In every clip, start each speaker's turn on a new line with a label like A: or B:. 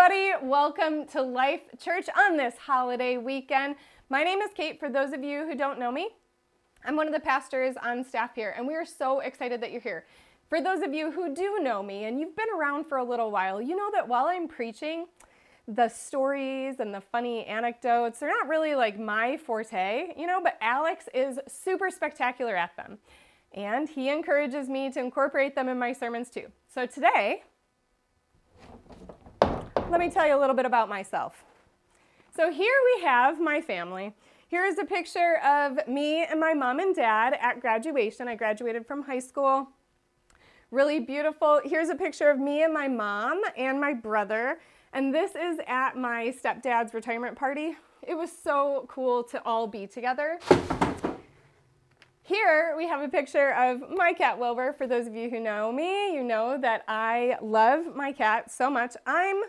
A: everybody. Welcome to Life Church on this holiday weekend. My name is Kate, for those of you who don't know me. I'm one of the pastors on staff here, and we are so excited that you're here. For those of you who do know me and you've been around for a little while, you know that while I'm preaching, the stories and the funny anecdotes, they're not really like my forte, you know, but Alex is super spectacular at them. And he encourages me to incorporate them in my sermons too. So today, let me tell you a little bit about myself. So here we have my family. Here is a picture of me and my mom and dad at graduation. I graduated from high school. Really beautiful. Here's a picture of me and my mom and my brother. And this is at my stepdad's retirement party. It was so cool to all be together. Here we have a picture of my cat Wilbur. For those of you who know me, you know that I love my cat so much. I'm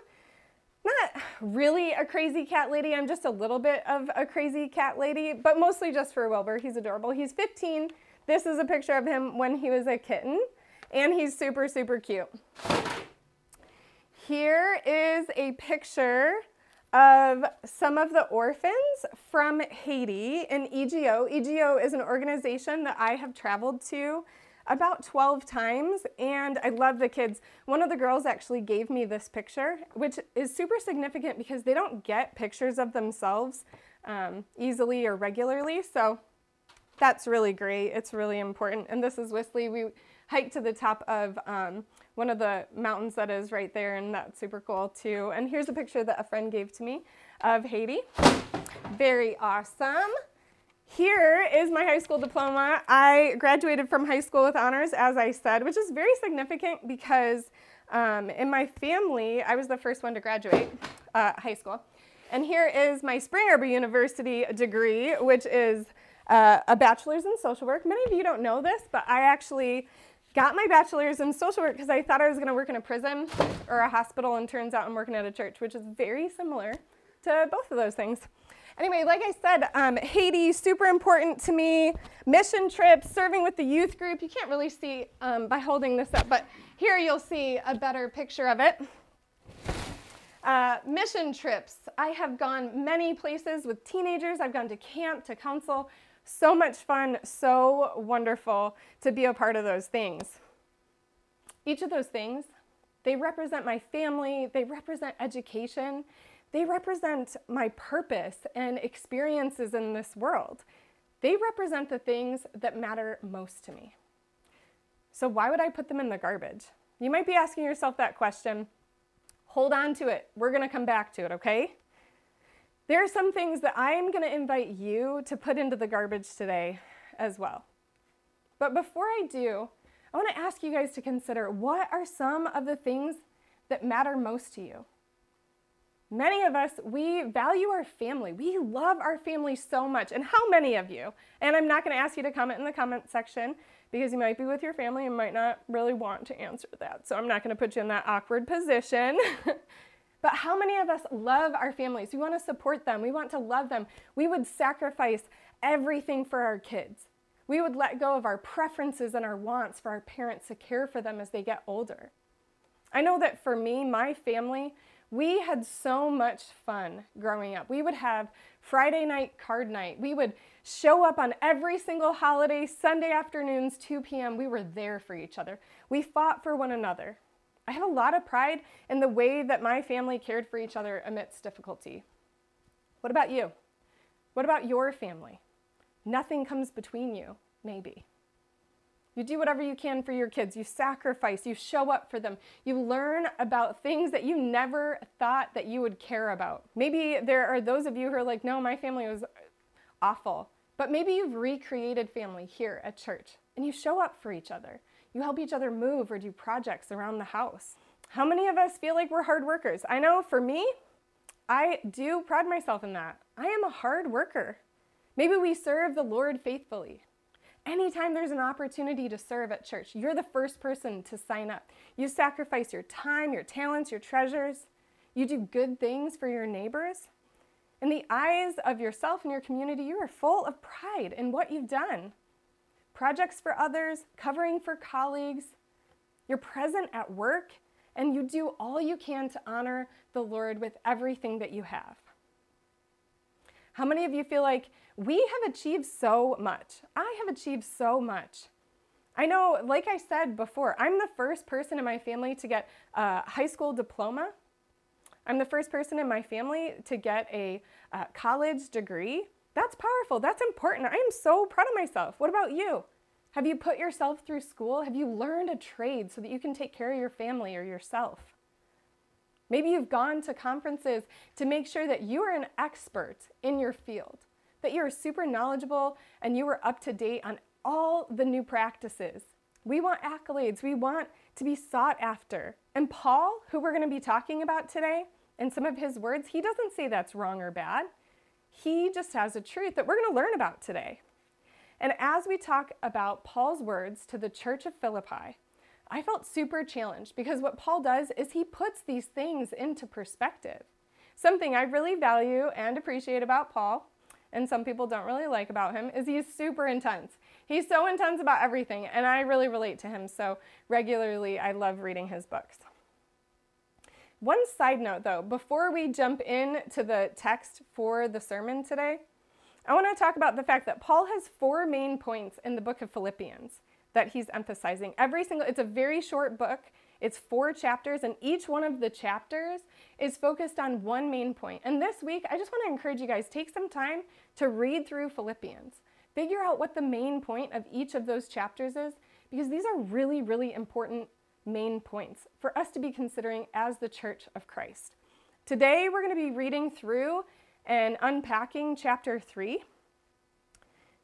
A: not really a crazy cat lady. I'm just a little bit of a crazy cat lady, but mostly just for Wilbur. He's adorable. He's 15. This is a picture of him when he was a kitten, and he's super, super cute. Here is a picture of some of the orphans from Haiti in EGO. EGO is an organization that I have traveled to about 12 times and I love the kids. One of the girls actually gave me this picture, which is super significant because they don't get pictures of themselves um, easily or regularly. So that's really great. It's really important. And this is Whistler. We hiked to the top of um, one of the mountains that is right there, and that's super cool too. And here's a picture that a friend gave to me of Haiti. Very awesome. Here is my high school diploma. I graduated from high school with honors, as I said, which is very significant because um, in my family, I was the first one to graduate uh, high school. And here is my Spring Arbor University degree, which is uh, a bachelor's in social work. Many of you don't know this, but I actually got my bachelor's in social work because I thought I was going to work in a prison or a hospital, and turns out I'm working at a church, which is very similar to both of those things. Anyway, like I said, um, Haiti, super important to me. Mission trips, serving with the youth group. You can't really see um, by holding this up, but here you'll see a better picture of it. Uh, mission trips. I have gone many places with teenagers. I've gone to camp, to council. So much fun, so wonderful to be a part of those things. Each of those things, they represent my family, they represent education, they represent my purpose and experiences in this world. They represent the things that matter most to me. So, why would I put them in the garbage? You might be asking yourself that question. Hold on to it. We're going to come back to it, okay? There are some things that I am going to invite you to put into the garbage today as well. But before I do, I want to ask you guys to consider what are some of the things that matter most to you? Many of us, we value our family. We love our family so much. And how many of you? And I'm not going to ask you to comment in the comment section because you might be with your family and might not really want to answer that. So I'm not going to put you in that awkward position. but how many of us love our families? We want to support them. We want to love them. We would sacrifice everything for our kids. We would let go of our preferences and our wants for our parents to care for them as they get older. I know that for me, my family, we had so much fun growing up. We would have Friday night card night. We would show up on every single holiday, Sunday afternoons, 2 p.m. We were there for each other. We fought for one another. I have a lot of pride in the way that my family cared for each other amidst difficulty. What about you? What about your family? Nothing comes between you, maybe. You do whatever you can for your kids. You sacrifice. You show up for them. You learn about things that you never thought that you would care about. Maybe there are those of you who are like, no, my family was awful. But maybe you've recreated family here at church and you show up for each other. You help each other move or do projects around the house. How many of us feel like we're hard workers? I know for me, I do pride myself in that. I am a hard worker. Maybe we serve the Lord faithfully. Anytime there's an opportunity to serve at church, you're the first person to sign up. You sacrifice your time, your talents, your treasures. You do good things for your neighbors. In the eyes of yourself and your community, you are full of pride in what you've done. Projects for others, covering for colleagues. You're present at work and you do all you can to honor the Lord with everything that you have. How many of you feel like we have achieved so much? I have achieved so much. I know, like I said before, I'm the first person in my family to get a high school diploma. I'm the first person in my family to get a uh, college degree. That's powerful. That's important. I am so proud of myself. What about you? Have you put yourself through school? Have you learned a trade so that you can take care of your family or yourself? Maybe you've gone to conferences to make sure that you are an expert in your field, that you're super knowledgeable and you are up to date on all the new practices. We want accolades, we want to be sought after. And Paul, who we're going to be talking about today, and some of his words, he doesn't say that's wrong or bad. He just has a truth that we're going to learn about today. And as we talk about Paul's words to the church of Philippi, I felt super challenged because what Paul does is he puts these things into perspective. Something I really value and appreciate about Paul, and some people don't really like about him, is he's super intense. He's so intense about everything, and I really relate to him, so regularly I love reading his books. One side note though, before we jump into the text for the sermon today, I want to talk about the fact that Paul has four main points in the book of Philippians that he's emphasizing. Every single, it's a very short book. It's four chapters, and each one of the chapters is focused on one main point. And this week, I just want to encourage you guys take some time to read through Philippians. Figure out what the main point of each of those chapters is, because these are really, really important main points for us to be considering as the church of Christ. Today, we're going to be reading through and unpacking chapter 3.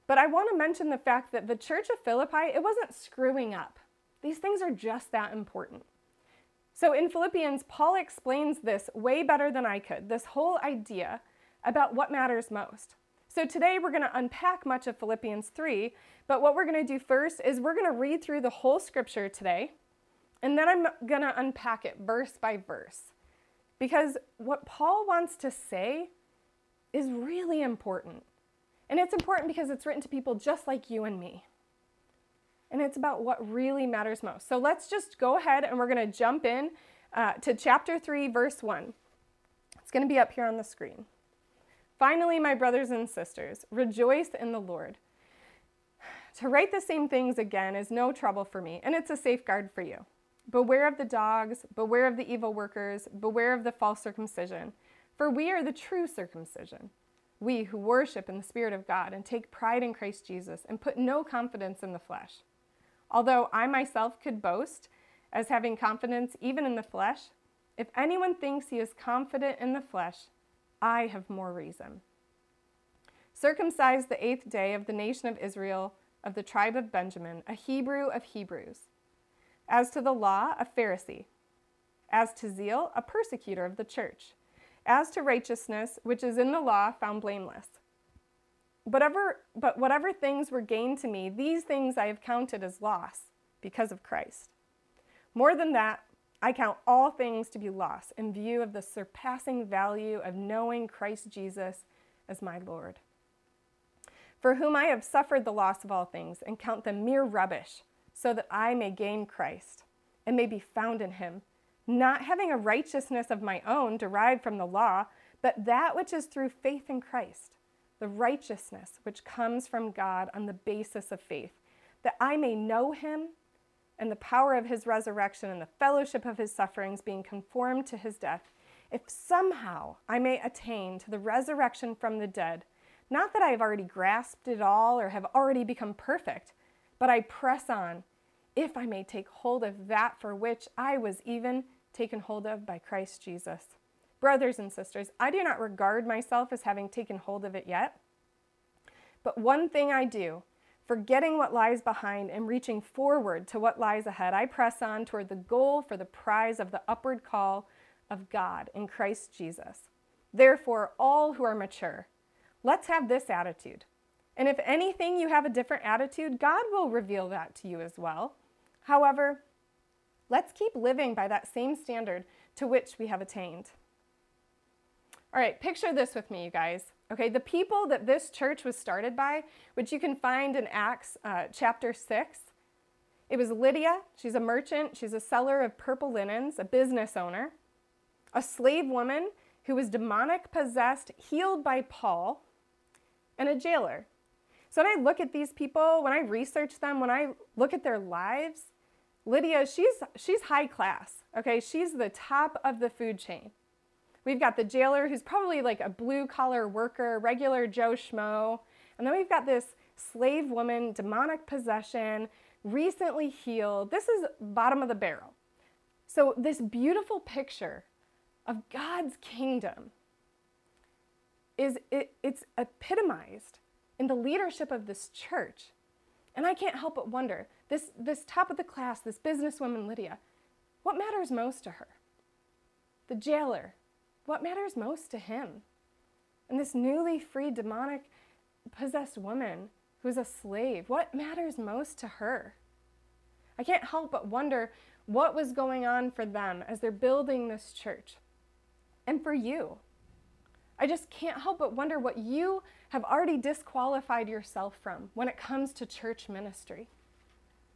A: But I want to mention the fact that the church of Philippi, it wasn't screwing up. These things are just that important. So in Philippians, Paul explains this way better than I could this whole idea about what matters most. So today we're going to unpack much of Philippians 3, but what we're going to do first is we're going to read through the whole scripture today, and then I'm going to unpack it verse by verse. Because what Paul wants to say is really important. And it's important because it's written to people just like you and me. And it's about what really matters most. So let's just go ahead and we're going to jump in uh, to chapter 3, verse 1. It's going to be up here on the screen. Finally, my brothers and sisters, rejoice in the Lord. To write the same things again is no trouble for me, and it's a safeguard for you. Beware of the dogs, beware of the evil workers, beware of the false circumcision, for we are the true circumcision we who worship in the Spirit of God and take pride in Christ Jesus and put no confidence in the flesh. Although I myself could boast as having confidence even in the flesh, if anyone thinks he is confident in the flesh, I have more reason. Circumcised the eighth day of the nation of Israel, of the tribe of Benjamin, a Hebrew of Hebrews. As to the law, a Pharisee. As to zeal, a persecutor of the church as to righteousness, which is in the law, found blameless. But whatever things were gained to me, these things I have counted as loss because of Christ. More than that, I count all things to be loss in view of the surpassing value of knowing Christ Jesus as my Lord. For whom I have suffered the loss of all things and count them mere rubbish, so that I may gain Christ and may be found in him not having a righteousness of my own derived from the law, but that which is through faith in Christ, the righteousness which comes from God on the basis of faith, that I may know him and the power of his resurrection and the fellowship of his sufferings, being conformed to his death, if somehow I may attain to the resurrection from the dead. Not that I have already grasped it all or have already become perfect, but I press on, if I may take hold of that for which I was even taken hold of by Christ Jesus. Brothers and sisters, I do not regard myself as having taken hold of it yet. But one thing I do, forgetting what lies behind and reaching forward to what lies ahead, I press on toward the goal for the prize of the upward call of God in Christ Jesus. Therefore, all who are mature, let's have this attitude. And if anything, you have a different attitude, God will reveal that to you as well. However, Let's keep living by that same standard to which we have attained. All right, picture this with me, you guys. Okay, the people that this church was started by, which you can find in Acts uh, chapter 6, It was Lydia. She's a merchant. She's a seller of purple linens, a business owner, a slave woman who was demonic possessed, healed by Paul, and a jailer. So when I look at these people, when I research them, when I look at their lives, Lydia, she's she's high class. Okay, she's the top of the food chain. We've got the jailer who's probably like a blue collar worker, regular Joe Schmo. And then we've got this slave woman, demonic possession, recently healed. This is bottom of the barrel. So, this beautiful picture of God's kingdom is it, it's epitomized in the leadership of this church. And I can't help but wonder this, this top of the class, this businesswoman Lydia, what matters most to her? The jailer, what matters most to him? And this newly freed demonic possessed woman who's a slave, what matters most to her? I can't help but wonder what was going on for them as they're building this church. And for you, I just can't help but wonder what you have already disqualified yourself from when it comes to church ministry.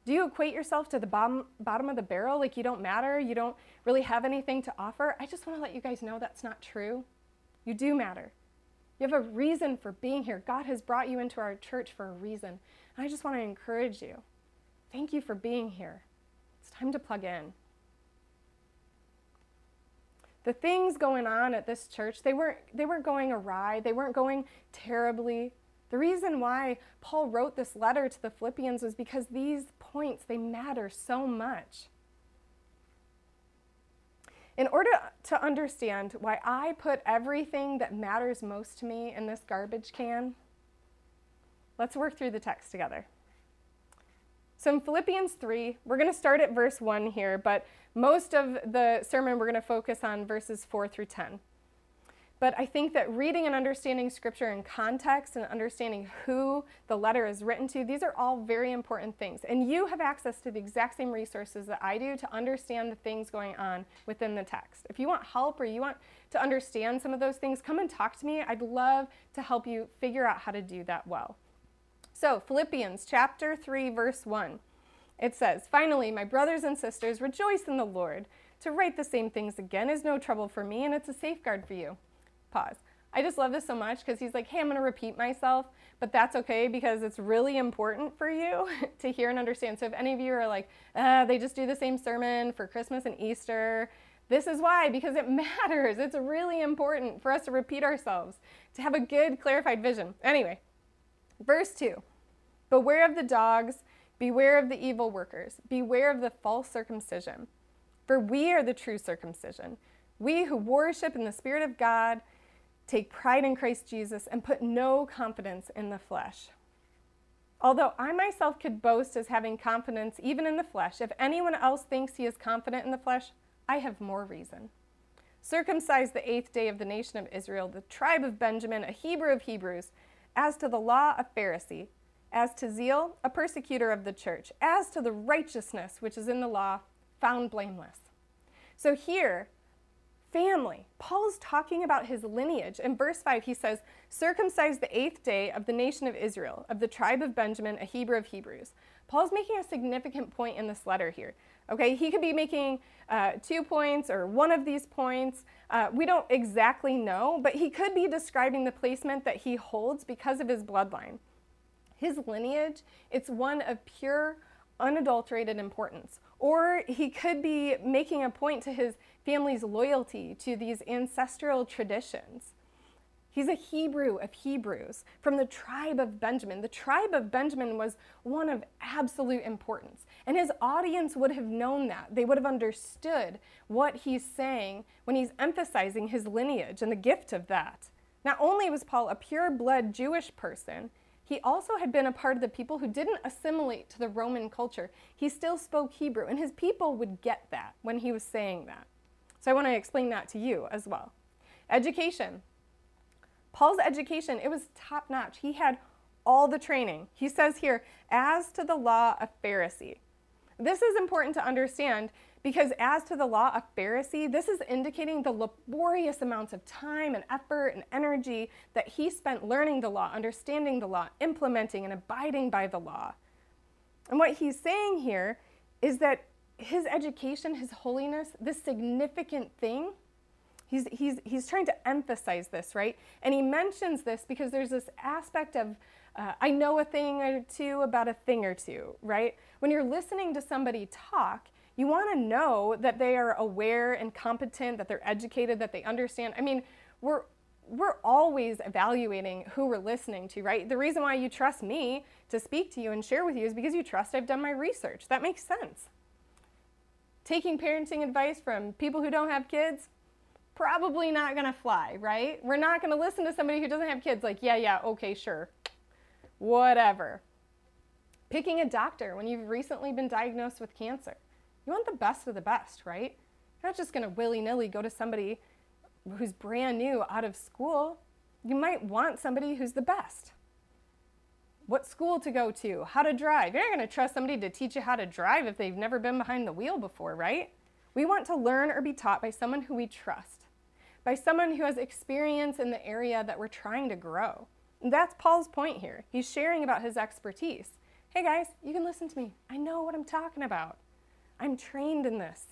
A: Do you equate yourself to the bottom, bottom of the barrel, like you don't matter, you don't really have anything to offer? I just want to let you guys know that's not true. You do matter. You have a reason for being here. God has brought you into our church for a reason. And I just want to encourage you. Thank you for being here. It's time to plug in. The things going on at this church, they weren't, they weren't going awry, they weren't going terribly. The reason why Paul wrote this letter to the Philippians was because these points, they matter so much. In order to understand why I put everything that matters most to me in this garbage can, let's work through the text together. So in Philippians 3, we're going to start at verse 1 here, but most of the sermon we're going to focus on verses 4 through 10. But I think that reading and understanding scripture in context and understanding who the letter is written to, these are all very important things. And you have access to the exact same resources that I do to understand the things going on within the text. If you want help or you want to understand some of those things, come and talk to me. I'd love to help you figure out how to do that well. So, Philippians chapter 3, verse 1. It says, Finally, my brothers and sisters, rejoice in the Lord. To write the same things again is no trouble for me, and it's a safeguard for you. Pause. I just love this so much because he's like, hey, I'm going to repeat myself, but that's okay because it's really important for you to hear and understand. So if any of you are like, uh, they just do the same sermon for Christmas and Easter, this is why, because it matters. It's really important for us to repeat ourselves, to have a good, clarified vision. Anyway, verse 2 Beware of the dogs, beware of the evil workers, beware of the false circumcision. For we are the true circumcision. We who worship in the Spirit of God take pride in Christ Jesus and put no confidence in the flesh. Although I myself could boast as having confidence even in the flesh, if anyone else thinks he is confident in the flesh, I have more reason. Circumcised the eighth day of the nation of Israel, the tribe of Benjamin, a Hebrew of Hebrews, as to the law, a Pharisee as to zeal, a persecutor of the church. As to the righteousness which is in the law, found blameless. So here, family, Paul's talking about his lineage. In verse 5, he says, circumcised the eighth day of the nation of Israel, of the tribe of Benjamin, a Hebrew of Hebrews. Paul's making a significant point in this letter here. Okay, he could be making uh, two points or one of these points. Uh, we don't exactly know, but he could be describing the placement that he holds because of his bloodline his lineage, it's one of pure, unadulterated importance. Or he could be making a point to his family's loyalty to these ancestral traditions. He's a Hebrew of Hebrews from the tribe of Benjamin. The tribe of Benjamin was one of absolute importance. And his audience would have known that. They would have understood what he's saying when he's emphasizing his lineage and the gift of that. Not only was Paul a pure blood Jewish person, he also had been a part of the people who didn't assimilate to the Roman culture. He still spoke Hebrew, and his people would get that when he was saying that. So I want to explain that to you as well. Education. Paul's education, it was top notch. He had all the training. He says here, as to the law, a Pharisee. This is important to understand because as to the law of Pharisee, this is indicating the laborious amounts of time and effort and energy that he spent learning the law, understanding the law, implementing and abiding by the law. And what he's saying here is that his education, his holiness, this significant thing, he's, he's, he's trying to emphasize this, right? And he mentions this because there's this aspect of, uh, I know a thing or two about a thing or two, right? When you're listening to somebody talk, you want to know that they are aware and competent, that they're educated, that they understand. I mean, we're we're always evaluating who we're listening to, right? The reason why you trust me to speak to you and share with you is because you trust I've done my research. That makes sense. Taking parenting advice from people who don't have kids, probably not going to fly, right? We're not going to listen to somebody who doesn't have kids like, yeah, yeah, okay, sure. Whatever. Picking a doctor when you've recently been diagnosed with cancer. You want the best of the best, right? You're not just going to willy nilly go to somebody who's brand new out of school. You might want somebody who's the best. What school to go to, how to drive. You're not going to trust somebody to teach you how to drive if they've never been behind the wheel before, right? We want to learn or be taught by someone who we trust, by someone who has experience in the area that we're trying to grow. And that's Paul's point here. He's sharing about his expertise. Hey guys, you can listen to me. I know what I'm talking about. I'm trained in this.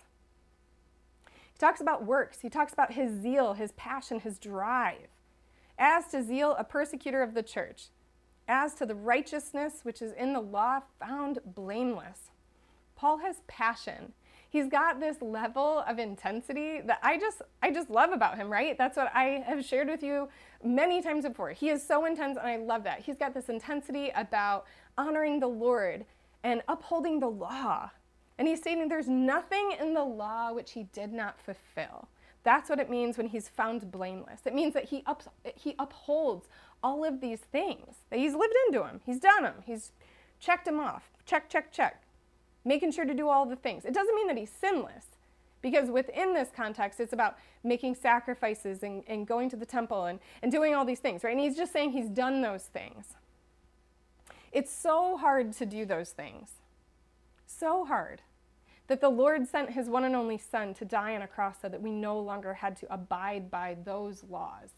A: He talks about works. He talks about his zeal, his passion, his drive. As to zeal, a persecutor of the church. As to the righteousness which is in the law, found blameless. Paul has passion. He's got this level of intensity that I just I just love about him, right? That's what I have shared with you many times before. He is so intense and I love that. He's got this intensity about honoring the Lord and upholding the law. And he's stating there's nothing in the law which he did not fulfill. That's what it means when he's found blameless. It means that he, up, he upholds all of these things, that he's lived into them, he's done them, he's checked them off. Check, check, check. Making sure to do all the things. It doesn't mean that he's sinless, because within this context, it's about making sacrifices and, and going to the temple and, and doing all these things, right? And he's just saying he's done those things. It's so hard to do those things. So hard that the Lord sent his one and only Son to die on a cross so that we no longer had to abide by those laws.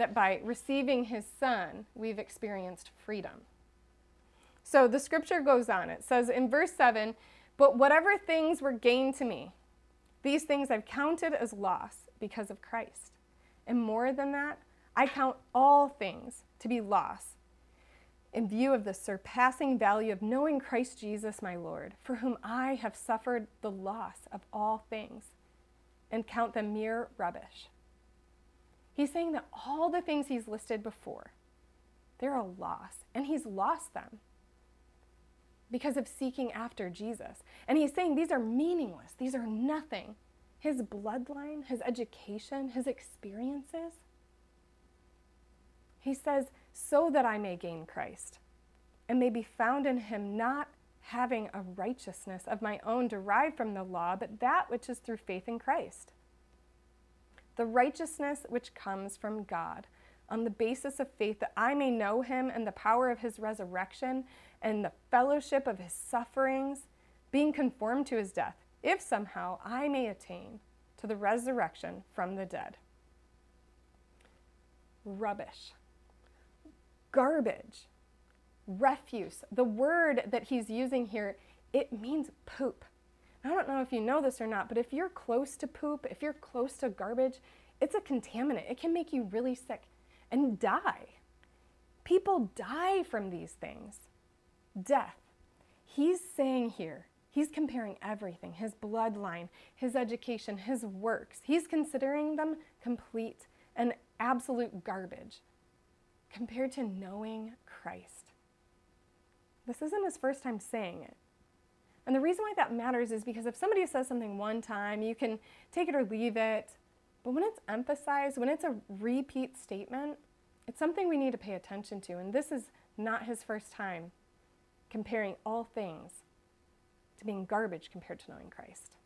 A: That by receiving his Son, we've experienced freedom. So the scripture goes on. It says in verse 7 But whatever things were gained to me, these things I've counted as loss because of Christ. And more than that, I count all things to be loss in view of the surpassing value of knowing Christ Jesus my Lord, for whom I have suffered the loss of all things, and count them mere rubbish. He's saying that all the things he's listed before, they're a loss, and he's lost them because of seeking after Jesus. And he's saying these are meaningless, these are nothing. His bloodline, his education, his experiences. He says, so that I may gain Christ and may be found in him, not having a righteousness of my own derived from the law, but that which is through faith in Christ. The righteousness which comes from God on the basis of faith that I may know him and the power of his resurrection and the fellowship of his sufferings, being conformed to his death, if somehow I may attain to the resurrection from the dead. Rubbish garbage, refuse. The word that he's using here, it means poop. I don't know if you know this or not, but if you're close to poop, if you're close to garbage, it's a contaminant. It can make you really sick and die. People die from these things. Death. He's saying here, he's comparing everything his bloodline, his education, his works. He's considering them complete and absolute garbage compared to knowing Christ. This isn't his first time saying it. And the reason why that matters is because if somebody says something one time, you can take it or leave it. But when it's emphasized, when it's a repeat statement, it's something we need to pay attention to. And this is not his first time comparing all things to being garbage compared to knowing Christ.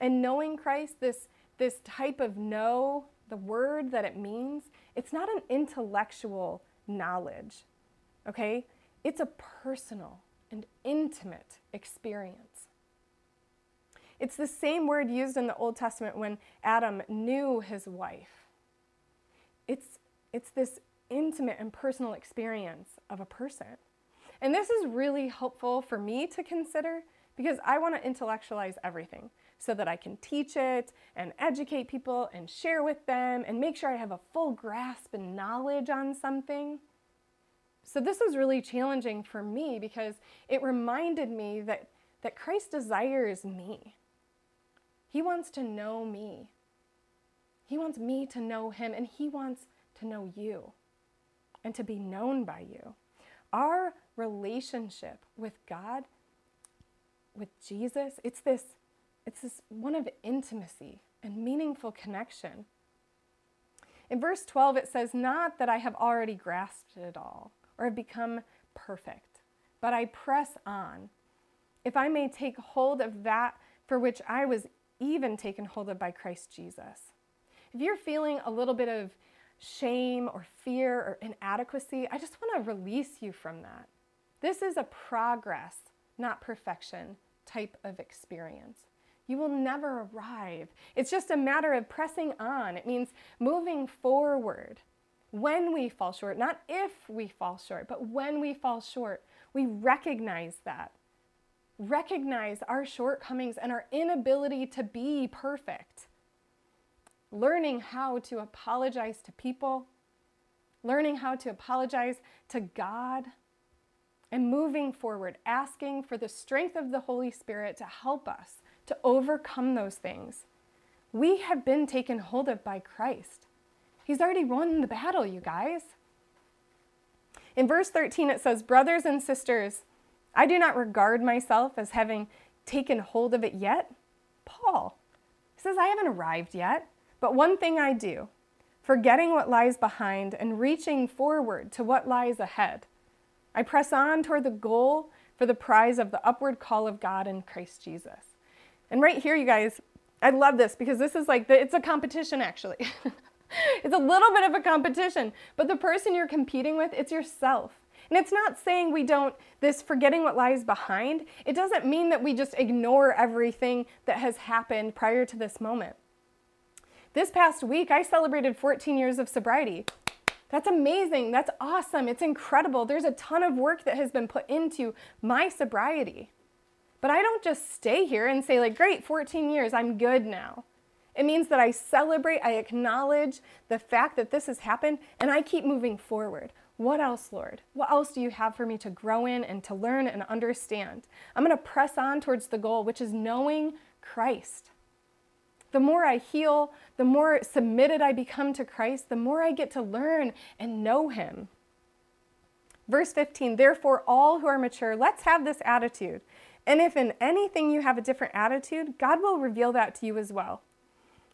A: And knowing Christ, this, this type of know the word that it means, it's not an intellectual knowledge, okay? It's a personal and intimate experience. It's the same word used in the Old Testament when Adam knew his wife. It's, it's this intimate and personal experience of a person. And this is really helpful for me to consider because I want to intellectualize everything so that I can teach it and educate people and share with them and make sure I have a full grasp and knowledge on something. So this was really challenging for me because it reminded me that, that Christ desires me. He wants to know me. He wants me to know him, and he wants to know you and to be known by you. Our relationship with God, with Jesus, it's this it's this one of intimacy and meaningful connection. In verse 12, it says, Not that I have already grasped it all or become perfect, but I press on, if I may take hold of that for which I was even taken hold of by Christ Jesus. If you're feeling a little bit of shame or fear or inadequacy, I just want to release you from that. This is a progress, not perfection type of experience. You will never arrive. It's just a matter of pressing on. It means moving forward. When we fall short, not if we fall short, but when we fall short, we recognize that. Recognize our shortcomings and our inability to be perfect. Learning how to apologize to people, learning how to apologize to God, and moving forward, asking for the strength of the Holy Spirit to help us to overcome those things. We have been taken hold of by Christ. He's already won the battle, you guys. In verse 13, it says, Brothers and sisters, I do not regard myself as having taken hold of it yet. Paul says, I haven't arrived yet, but one thing I do, forgetting what lies behind and reaching forward to what lies ahead. I press on toward the goal for the prize of the upward call of God in Christ Jesus. And right here, you guys, I love this because this is like, the, it's a competition actually. it's a little bit of a competition, but the person you're competing with, it's yourself. And it's not saying we don't, this forgetting what lies behind, it doesn't mean that we just ignore everything that has happened prior to this moment. This past week, I celebrated 14 years of sobriety. That's amazing. That's awesome. It's incredible. There's a ton of work that has been put into my sobriety. But I don't just stay here and say, like, great, 14 years, I'm good now. It means that I celebrate, I acknowledge the fact that this has happened, and I keep moving forward. What else, Lord? What else do you have for me to grow in and to learn and understand? I'm going to press on towards the goal, which is knowing Christ. The more I heal, the more submitted I become to Christ, the more I get to learn and know Him. Verse 15, therefore, all who are mature, let's have this attitude. And if in anything you have a different attitude, God will reveal that to you as well.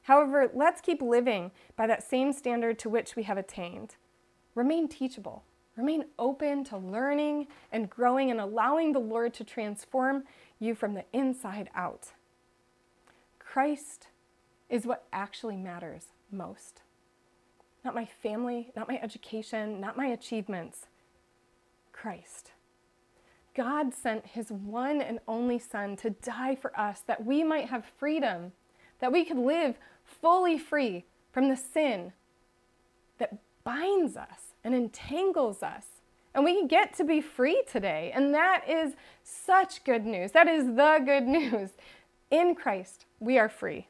A: However, let's keep living by that same standard to which we have attained. Remain teachable. Remain open to learning and growing and allowing the Lord to transform you from the inside out. Christ is what actually matters most. Not my family, not my education, not my achievements. Christ. God sent his one and only Son to die for us that we might have freedom, that we could live fully free from the sin that binds us and entangles us. And we get to be free today. And that is such good news. That is the good news. In Christ, we are free.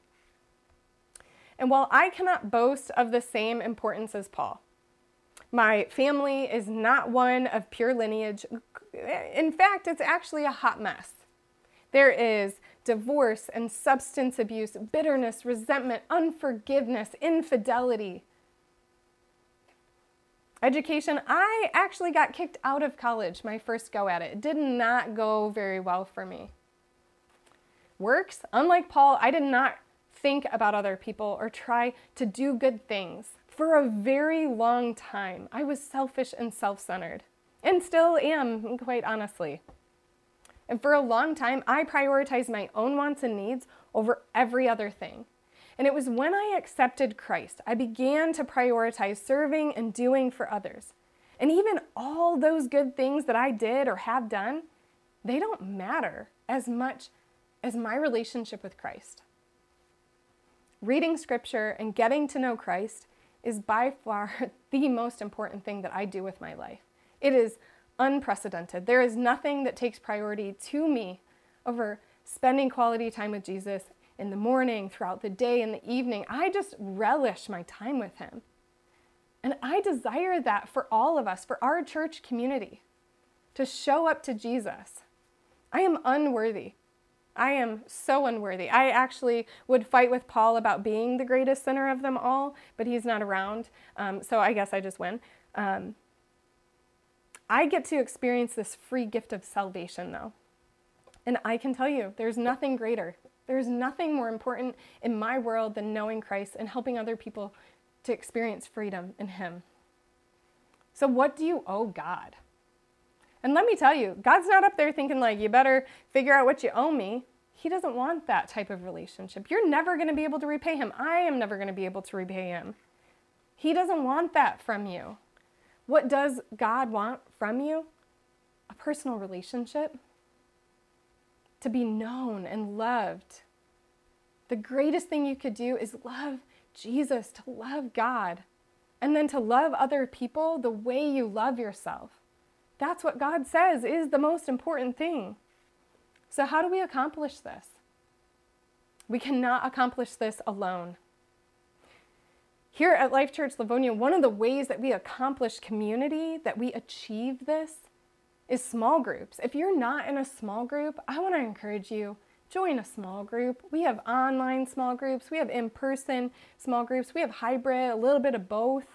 A: And while I cannot boast of the same importance as Paul, my family is not one of pure lineage. In fact, it's actually a hot mess. There is divorce and substance abuse, bitterness, resentment, unforgiveness, infidelity. Education, I actually got kicked out of college my first go at it. It did not go very well for me. Works, unlike Paul, I did not think about other people or try to do good things. For a very long time, I was selfish and self centered, and still am, quite honestly. And for a long time, I prioritized my own wants and needs over every other thing. And it was when I accepted Christ, I began to prioritize serving and doing for others. And even all those good things that I did or have done, they don't matter as much as my relationship with Christ. Reading scripture and getting to know Christ is by far the most important thing that I do with my life. It is unprecedented. There is nothing that takes priority to me over spending quality time with Jesus in the morning, throughout the day, in the evening. I just relish my time with Him. And I desire that for all of us, for our church community, to show up to Jesus. I am unworthy. I am so unworthy. I actually would fight with Paul about being the greatest sinner of them all, but he's not around. Um, so I guess I just win. Um, I get to experience this free gift of salvation, though. And I can tell you, there's nothing greater. There's nothing more important in my world than knowing Christ and helping other people to experience freedom in Him. So, what do you owe God? And let me tell you, God's not up there thinking, like, you better figure out what you owe me. He doesn't want that type of relationship. You're never going to be able to repay Him. I am never going to be able to repay Him. He doesn't want that from you. What does God want from you? A personal relationship. To be known and loved. The greatest thing you could do is love Jesus, to love God, and then to love other people the way you love yourself. That's what God says is the most important thing. So, how do we accomplish this? We cannot accomplish this alone. Here at Life Church Livonia, one of the ways that we accomplish community, that we achieve this, is small groups. If you're not in a small group, I want to encourage you join a small group. We have online small groups, we have in person small groups, we have hybrid, a little bit of both.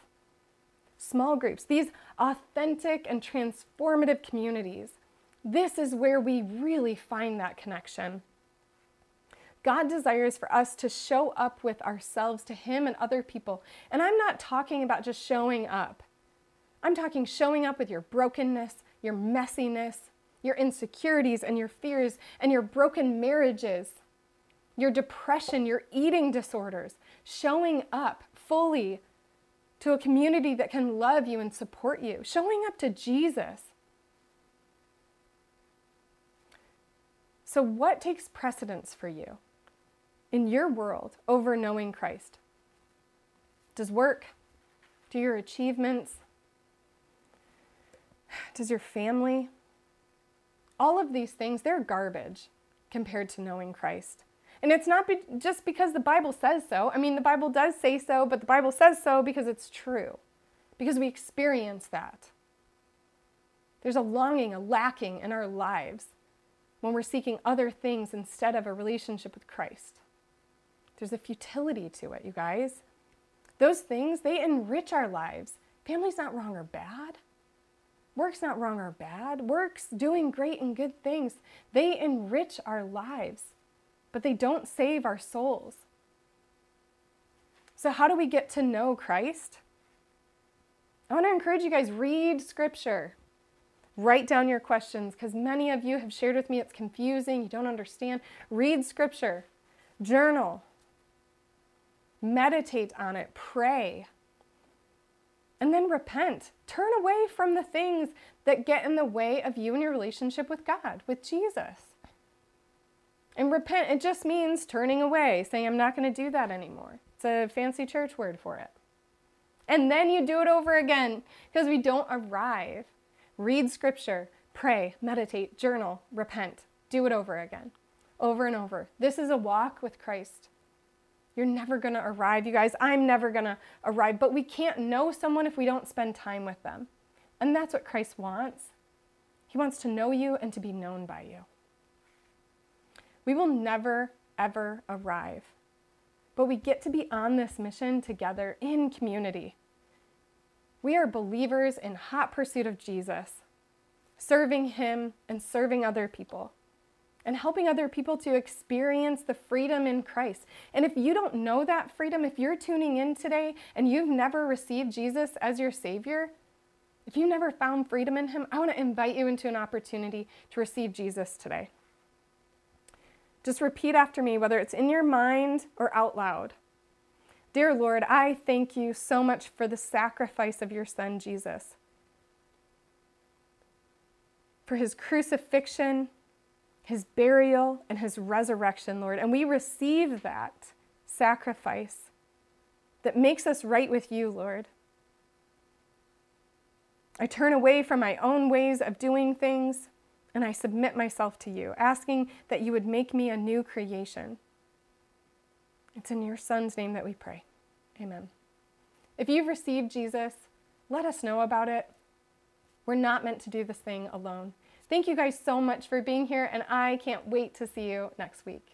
A: Small groups, these authentic and transformative communities. This is where we really find that connection. God desires for us to show up with ourselves to Him and other people. And I'm not talking about just showing up, I'm talking showing up with your brokenness, your messiness, your insecurities and your fears and your broken marriages, your depression, your eating disorders, showing up fully to a community that can love you and support you, showing up to Jesus. So, what takes precedence for you in your world over knowing Christ? Does work? Do your achievements? Does your family? all of these things, they're garbage compared to knowing Christ. And it's not be- just because the Bible says so. I mean, the Bible does say so, but the Bible says so because it's true, because we experience that. There's a longing, a lacking in our lives when we're seeking other things instead of a relationship with Christ. There's a futility to it, you guys. Those things, they enrich our lives. Family's not wrong or bad. Work's not wrong or bad. Work's doing great and good things. They enrich our lives, but they don't save our souls. So, how do we get to know Christ? I want to encourage you guys read scripture. Write down your questions because many of you have shared with me it's confusing, you don't understand. Read scripture, journal, meditate on it, pray. And then repent. Turn away from the things that get in the way of you and your relationship with God, with Jesus. And repent, it just means turning away, saying, I'm not going to do that anymore. It's a fancy church word for it. And then you do it over again because we don't arrive. Read scripture, pray, meditate, journal, repent. Do it over again, over and over. This is a walk with Christ. You're never to arrive, you guys. I'm never to arrive. But we can't know someone if we don't spend time with them. And that's what Christ wants. He wants to know you and to be known by you. We will never, ever arrive. But we get to be on this mission together in community. We are believers in hot pursuit of Jesus, serving Him and serving other people and helping other people to experience the freedom in Christ. And if you don't know that freedom, if you're tuning in today and you've never received Jesus as your Savior, if you never found freedom in Him, I want to invite you into an opportunity to receive Jesus today. Just repeat after me, whether it's in your mind or out loud. Dear Lord, I thank you so much for the sacrifice of your Son, Jesus, for his crucifixion his burial, and his resurrection, Lord. And we receive that sacrifice that makes us right with you, Lord. I turn away from my own ways of doing things and I submit myself to you, asking that you would make me a new creation. It's in your Son's name that we pray. Amen. If you've received Jesus, let us know about it. We're not meant to do this thing alone. Thank you guys so much for being here, and I can't wait to see you next week.